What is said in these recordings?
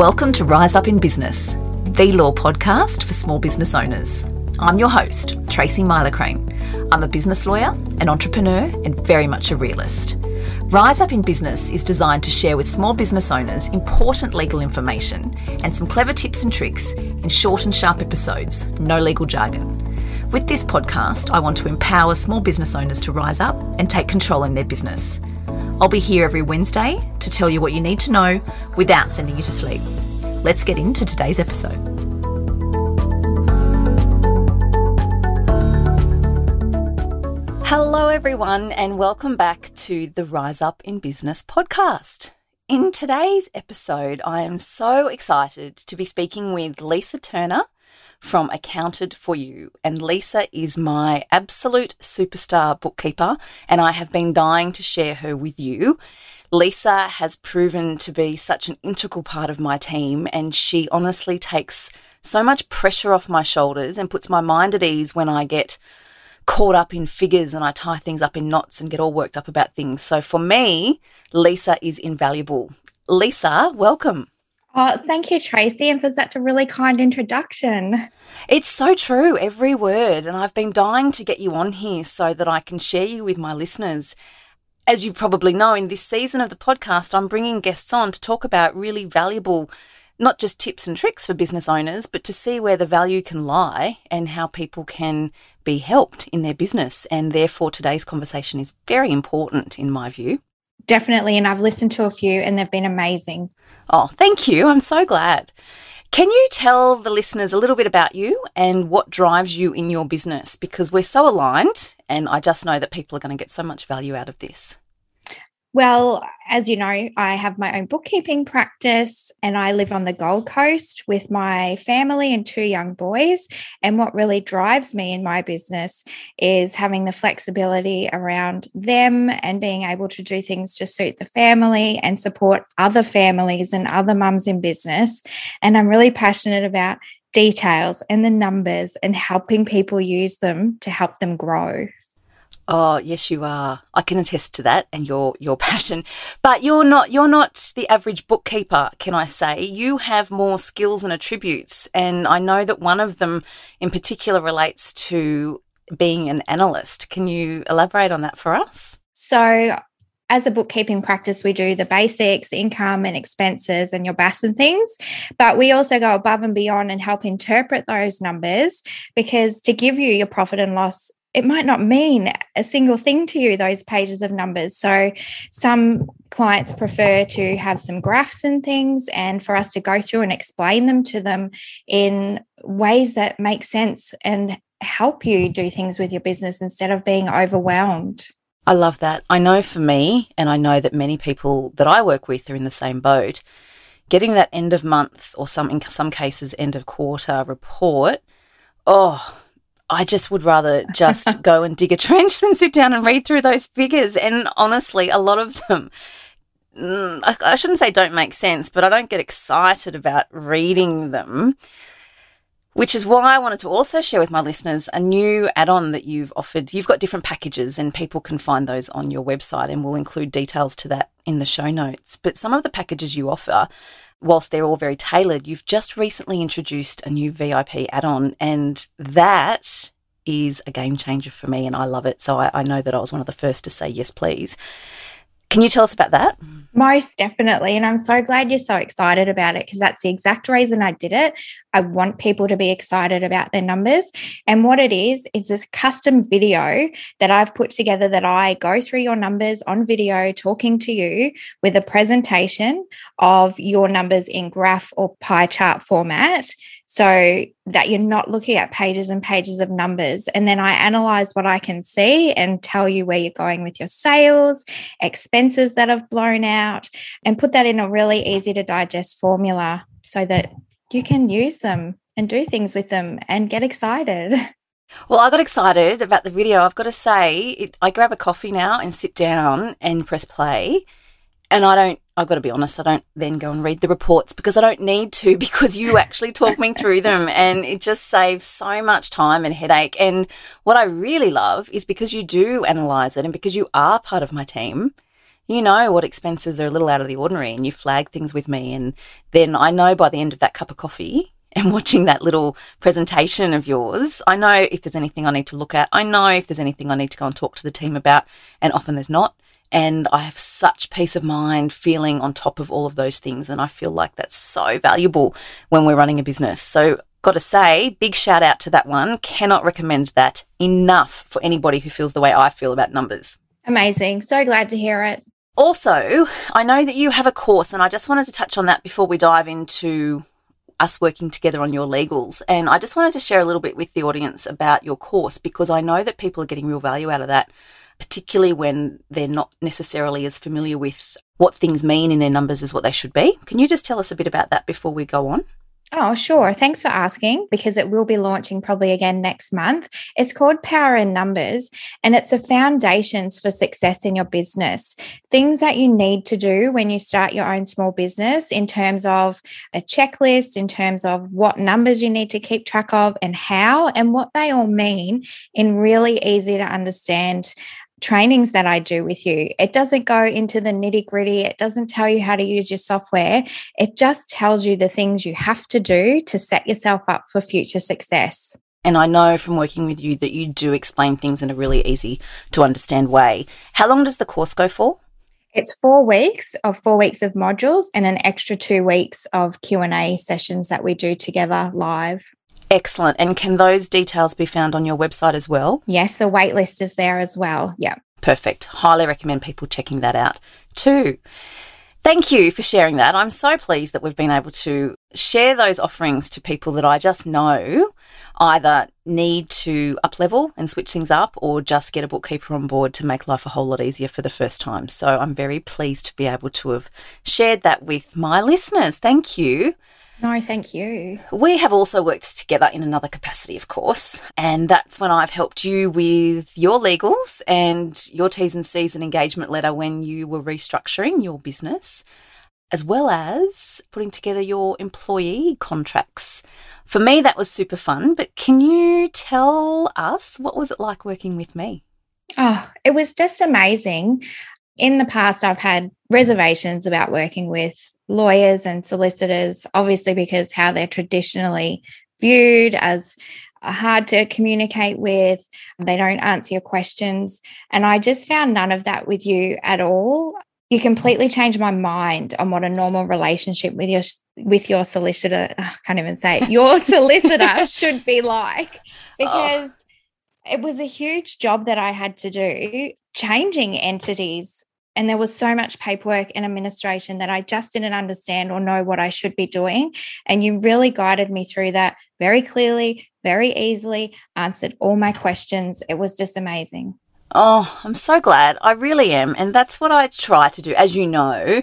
Welcome to Rise Up in Business, the law podcast for small business owners. I'm your host, Tracy Myler-Crane. I'm a business lawyer, an entrepreneur, and very much a realist. Rise Up in Business is designed to share with small business owners important legal information and some clever tips and tricks in short and sharp episodes, no legal jargon. With this podcast, I want to empower small business owners to rise up and take control in their business. I'll be here every Wednesday to tell you what you need to know without sending you to sleep. Let's get into today's episode. Hello, everyone, and welcome back to the Rise Up in Business podcast. In today's episode, I am so excited to be speaking with Lisa Turner from Accounted for You. And Lisa is my absolute superstar bookkeeper, and I have been dying to share her with you. Lisa has proven to be such an integral part of my team, and she honestly takes so much pressure off my shoulders and puts my mind at ease when I get caught up in figures and I tie things up in knots and get all worked up about things. So for me, Lisa is invaluable. Lisa, welcome. Oh, thank you, Tracy, and for such a really kind introduction. It's so true, every word. And I've been dying to get you on here so that I can share you with my listeners. As you probably know, in this season of the podcast, I'm bringing guests on to talk about really valuable, not just tips and tricks for business owners, but to see where the value can lie and how people can be helped in their business. And therefore, today's conversation is very important in my view. Definitely. And I've listened to a few and they've been amazing. Oh, thank you. I'm so glad. Can you tell the listeners a little bit about you and what drives you in your business? Because we're so aligned, and I just know that people are going to get so much value out of this. Well, as you know, I have my own bookkeeping practice and I live on the Gold Coast with my family and two young boys. And what really drives me in my business is having the flexibility around them and being able to do things to suit the family and support other families and other mums in business. And I'm really passionate about details and the numbers and helping people use them to help them grow. Oh, yes, you are. I can attest to that and your your passion. But you're not you're not the average bookkeeper, can I say? You have more skills and attributes, and I know that one of them in particular relates to being an analyst. Can you elaborate on that for us? So as a bookkeeping practice, we do the basics, income and expenses, and your BAS and things. But we also go above and beyond and help interpret those numbers because to give you your profit and loss it might not mean a single thing to you, those pages of numbers. So, some clients prefer to have some graphs and things, and for us to go through and explain them to them in ways that make sense and help you do things with your business instead of being overwhelmed. I love that. I know for me, and I know that many people that I work with are in the same boat. Getting that end of month, or some in some cases end of quarter report, oh, I just would rather just go and dig a trench than sit down and read through those figures. And honestly, a lot of them, mm, I, I shouldn't say don't make sense, but I don't get excited about reading them. Which is why I wanted to also share with my listeners a new add on that you've offered. You've got different packages, and people can find those on your website, and we'll include details to that in the show notes. But some of the packages you offer whilst they're all very tailored, you've just recently introduced a new VIP add on, and that is a game changer for me, and I love it. So I, I, know that I was one of the first to say yes, please. Can you tell us about that? Most definitely. And I'm so glad you're so excited about it because that's the exact reason I did it. I want people to be excited about their numbers. And what it is, is this custom video that I've put together that I go through your numbers on video, talking to you with a presentation of your numbers in graph or pie chart format so that you're not looking at pages and pages of numbers. And then I analyze what I can see and tell you where you're going with your sales, expenses that have blown out, and put that in a really easy to digest formula so that you can use them and do things with them and get excited. Well, I got excited about the video. I've got to say, it, I grab a coffee now and sit down and press play. And I don't I've got to be honest, I don't then go and read the reports because I don't need to because you actually talk me through them and it just saves so much time and headache. And what I really love is because you do analyze it and because you are part of my team, you know what expenses are a little out of the ordinary and you flag things with me. And then I know by the end of that cup of coffee and watching that little presentation of yours, I know if there's anything I need to look at. I know if there's anything I need to go and talk to the team about. And often there's not. And I have such peace of mind feeling on top of all of those things. And I feel like that's so valuable when we're running a business. So, got to say, big shout out to that one. Cannot recommend that enough for anybody who feels the way I feel about numbers. Amazing. So glad to hear it. Also, I know that you have a course, and I just wanted to touch on that before we dive into us working together on your legals. And I just wanted to share a little bit with the audience about your course because I know that people are getting real value out of that particularly when they're not necessarily as familiar with what things mean in their numbers as what they should be. Can you just tell us a bit about that before we go on? Oh, sure. Thanks for asking because it will be launching probably again next month. It's called Power in Numbers and it's a foundations for success in your business. Things that you need to do when you start your own small business in terms of a checklist, in terms of what numbers you need to keep track of and how, and what they all mean in really easy to understand trainings that I do with you. It doesn't go into the nitty gritty. It doesn't tell you how to use your software. It just tells you the things you have to do to set yourself up for future success. And I know from working with you that you do explain things in a really easy to understand way. How long does the course go for? It's 4 weeks of 4 weeks of modules and an extra 2 weeks of Q&A sessions that we do together live. Excellent. And can those details be found on your website as well? Yes, the waitlist is there as well. Yeah. Perfect. Highly recommend people checking that out too. Thank you for sharing that. I'm so pleased that we've been able to share those offerings to people that I just know either need to up level and switch things up or just get a bookkeeper on board to make life a whole lot easier for the first time. So I'm very pleased to be able to have shared that with my listeners. Thank you. No, thank you. We have also worked together in another capacity, of course, and that's when I've helped you with your legals and your T's and C's and engagement letter when you were restructuring your business, as well as putting together your employee contracts. For me, that was super fun, but can you tell us what was it like working with me? Oh, it was just amazing. In the past, I've had reservations about working with lawyers and solicitors, obviously, because how they're traditionally viewed as uh, hard to communicate with. They don't answer your questions. And I just found none of that with you at all. You completely changed my mind on what a normal relationship with your with your solicitor, I can't even say it, your solicitor should be like. Oh. Because oh. it was a huge job that I had to do, changing entities and there was so much paperwork and administration that I just didn't understand or know what I should be doing. And you really guided me through that very clearly, very easily, answered all my questions. It was just amazing. Oh, I'm so glad. I really am. And that's what I try to do, as you know.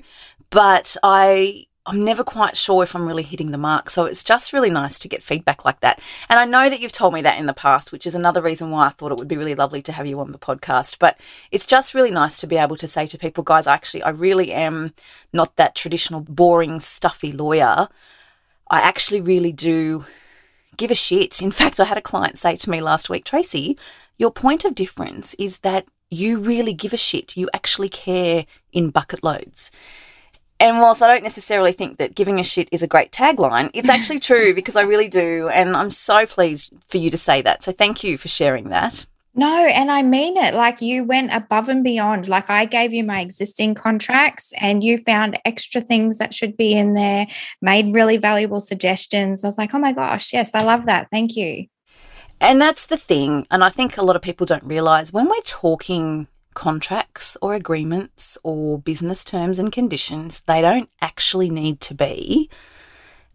But I I'm never quite sure if I'm really hitting the mark. So it's just really nice to get feedback like that. And I know that you've told me that in the past, which is another reason why I thought it would be really lovely to have you on the podcast. But it's just really nice to be able to say to people, guys, actually, I really am not that traditional, boring, stuffy lawyer. I actually really do give a shit. In fact, I had a client say to me last week, Tracy, your point of difference is that you really give a shit. You actually care in bucket loads. And whilst I don't necessarily think that giving a shit is a great tagline, it's actually true because I really do. And I'm so pleased for you to say that. So thank you for sharing that. No, and I mean it. Like you went above and beyond. Like I gave you my existing contracts and you found extra things that should be in there, made really valuable suggestions. I was like, oh my gosh, yes, I love that. Thank you. And that's the thing. And I think a lot of people don't realize when we're talking contracts or agreements or business terms and conditions, they don't actually need to be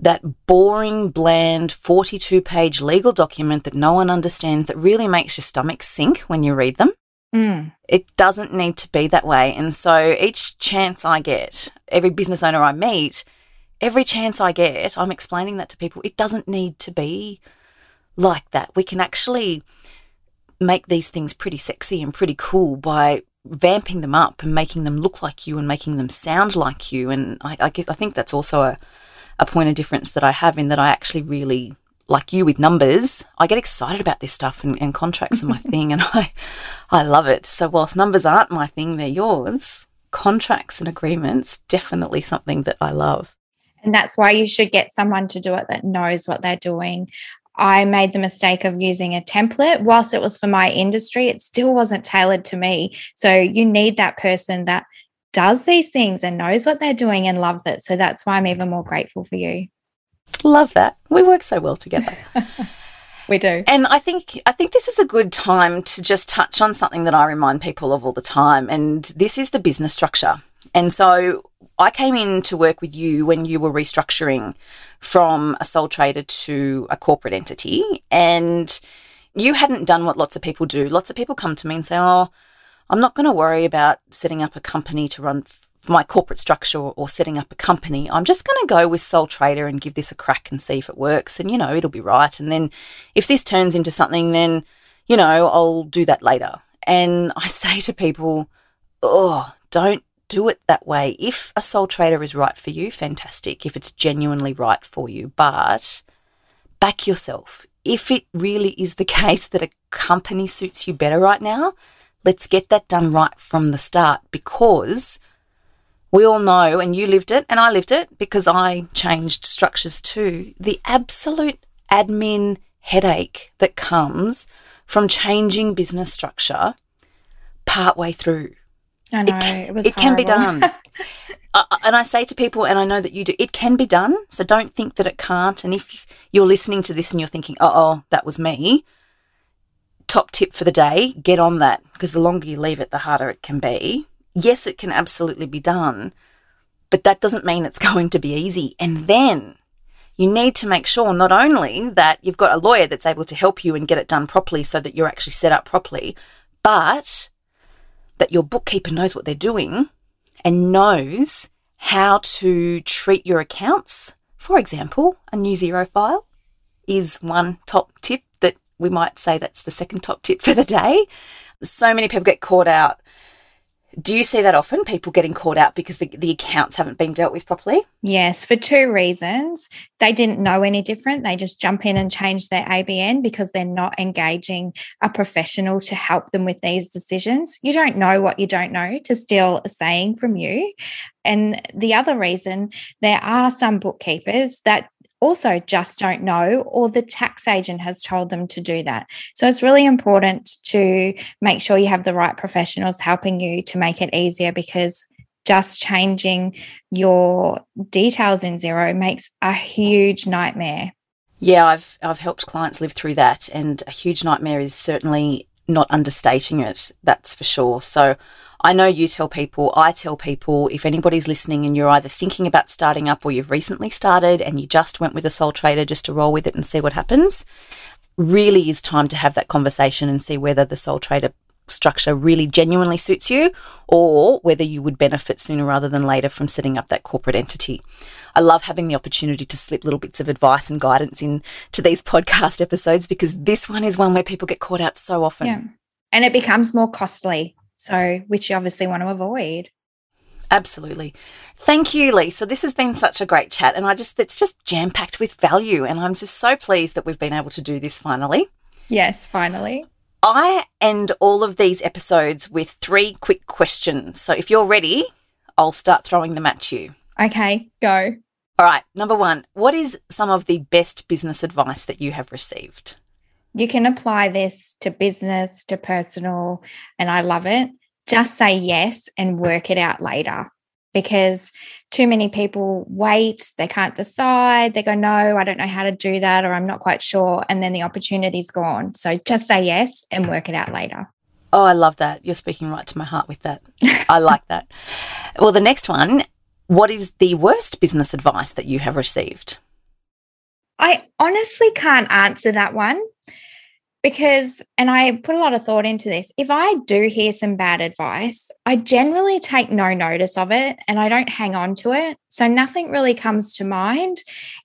that boring, bland 42 page legal document that no one understands that really makes your stomach sink when you read them. Mm. It doesn't need to be that way. And so each chance I get, every business owner I meet, every chance I get, I'm explaining that to people. It doesn't need to be like that. We can actually make these things pretty sexy and pretty cool by vamping them up and making them look like you and making them sound like you. And I, I, I think that's also a, a point of difference that I have in that I actually really like you with numbers, I get excited about this stuff and, and contracts are my thing and I I love it. So whilst numbers aren't my thing, they're yours. contracts and agreements, definitely something that I love. And that's why you should get someone to do it that knows what they're doing. I made the mistake of using a template. Whilst it was for my industry, it still wasn't tailored to me. So you need that person that does these things and knows what they're doing and loves it. So that's why I'm even more grateful for you. Love that. We work so well together. we do. And I think I think this is a good time to just touch on something that I remind people of all the time and this is the business structure. And so I came in to work with you when you were restructuring from a sole trader to a corporate entity and you hadn't done what lots of people do. Lots of people come to me and say, "Oh, I'm not going to worry about setting up a company to run my corporate structure or setting up a company. I'm just going to go with sole trader and give this a crack and see if it works. And, you know, it'll be right. And then if this turns into something, then, you know, I'll do that later. And I say to people, oh, don't do it that way. If a sole trader is right for you, fantastic. If it's genuinely right for you, but back yourself. If it really is the case that a company suits you better right now, let's get that done right from the start because we all know, and you lived it, and I lived it because I changed structures too. The absolute admin headache that comes from changing business structure partway through. I know it, it, it can be done. uh, and I say to people, and I know that you do, it can be done. So don't think that it can't. And if you're listening to this and you're thinking, oh, oh that was me, top tip for the day get on that because the longer you leave it, the harder it can be yes, it can absolutely be done, but that doesn't mean it's going to be easy. And then you need to make sure not only that you've got a lawyer that's able to help you and get it done properly so that you're actually set up properly, but that your bookkeeper knows what they're doing and knows how to treat your accounts. For example, a new Xero file is one top tip that we might say that's the second top tip for the day. So many people get caught out do you see that often, people getting caught out because the, the accounts haven't been dealt with properly? Yes, for two reasons. They didn't know any different. They just jump in and change their ABN because they're not engaging a professional to help them with these decisions. You don't know what you don't know to steal a saying from you. And the other reason, there are some bookkeepers that also just don't know, or the tax agent has told them to do that. So it's really important to make sure you have the right professionals helping you to make it easier because just changing your details in Xero makes a huge nightmare. Yeah, I've I've helped clients live through that and a huge nightmare is certainly not understating it, that's for sure. So I know you tell people, I tell people, if anybody's listening and you're either thinking about starting up or you've recently started and you just went with a sole trader just to roll with it and see what happens, really is time to have that conversation and see whether the sole trader structure really genuinely suits you or whether you would benefit sooner rather than later from setting up that corporate entity. I love having the opportunity to slip little bits of advice and guidance into these podcast episodes because this one is one where people get caught out so often. Yeah. And it becomes more costly so, which you obviously want to avoid. Absolutely. Thank you, Lisa. This has been such a great chat. And I just, it's just jam packed with value. And I'm just so pleased that we've been able to do this finally. Yes, finally. I end all of these episodes with three quick questions. So if you're ready, I'll start throwing them at you. Okay, go. All right. Number one, what is some of the best business advice that you have received? You can apply this to business, to personal, and I love it. Just say yes and work it out later because too many people wait, they can't decide, they go, No, I don't know how to do that, or I'm not quite sure. And then the opportunity's gone. So just say yes and work it out later. Oh, I love that. You're speaking right to my heart with that. I like that. Well, the next one what is the worst business advice that you have received? I honestly can't answer that one because, and I put a lot of thought into this, if I do hear some bad advice, I generally take no notice of it and I don't hang on to it. So nothing really comes to mind.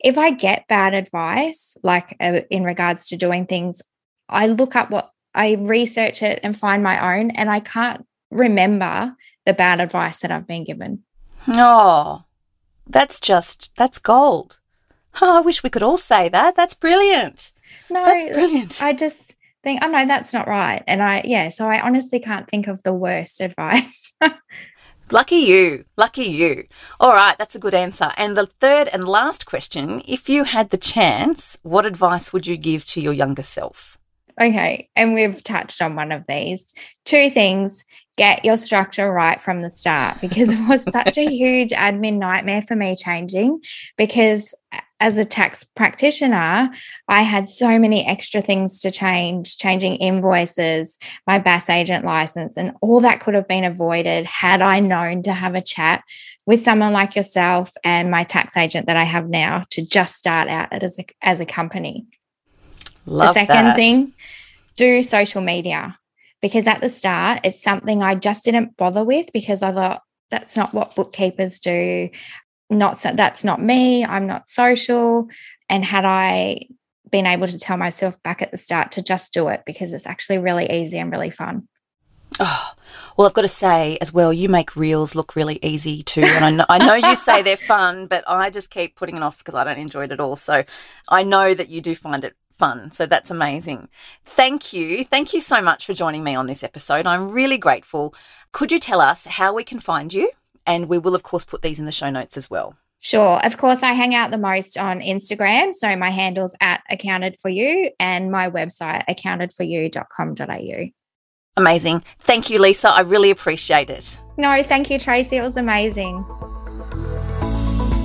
If I get bad advice, like uh, in regards to doing things, I look up what I research it and find my own, and I can't remember the bad advice that I've been given. Oh, that's just, that's gold. Oh, I wish we could all say that. That's brilliant. No, that's brilliant. I just think, oh no, that's not right. And I, yeah, so I honestly can't think of the worst advice. Lucky you. Lucky you. All right, that's a good answer. And the third and last question if you had the chance, what advice would you give to your younger self? Okay, and we've touched on one of these. Two things get your structure right from the start because it was such a huge admin nightmare for me changing because as a tax practitioner, I had so many extra things to change, changing invoices, my BAS agent license, and all that could have been avoided had I known to have a chat with someone like yourself and my tax agent that I have now to just start out as a, as a company. Love the second that. thing, do social media because at the start, it's something I just didn't bother with because I thought that's not what bookkeepers do. Not that's not me. I'm not social. And had i been able to tell myself back at the start to just do it because it's actually really easy and really fun Oh, well, I've got to say as well, you make reels look really easy too. And I know, I know you say they're fun, but I just keep putting it off because I don't enjoy it at all. So I know that you do find it fun. So that's amazing. Thank you. Thank you so much for joining me on this episode. I'm really grateful. Could you tell us how we can find you? And we will, of course, put these in the show notes as well. Sure. Of course, I hang out the most on Instagram. So my handle's at accounted for you and my website, accountedforyou.com.au. Amazing. Thank you, Lisa. I really appreciate it. No, thank you, Tracy. It was amazing.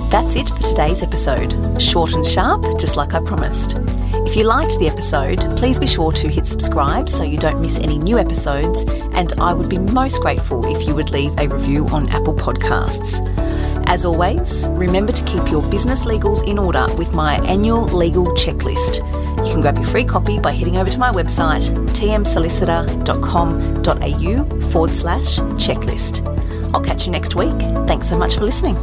That's it for today's episode. Short and sharp, just like I promised. If you liked the episode, please be sure to hit subscribe so you don't miss any new episodes, and I would be most grateful if you would leave a review on Apple Podcasts. As always, remember to keep your business legals in order with my annual legal checklist. You can grab your free copy by heading over to my website, tmsolicitor.com.au forward slash checklist. I'll catch you next week. Thanks so much for listening.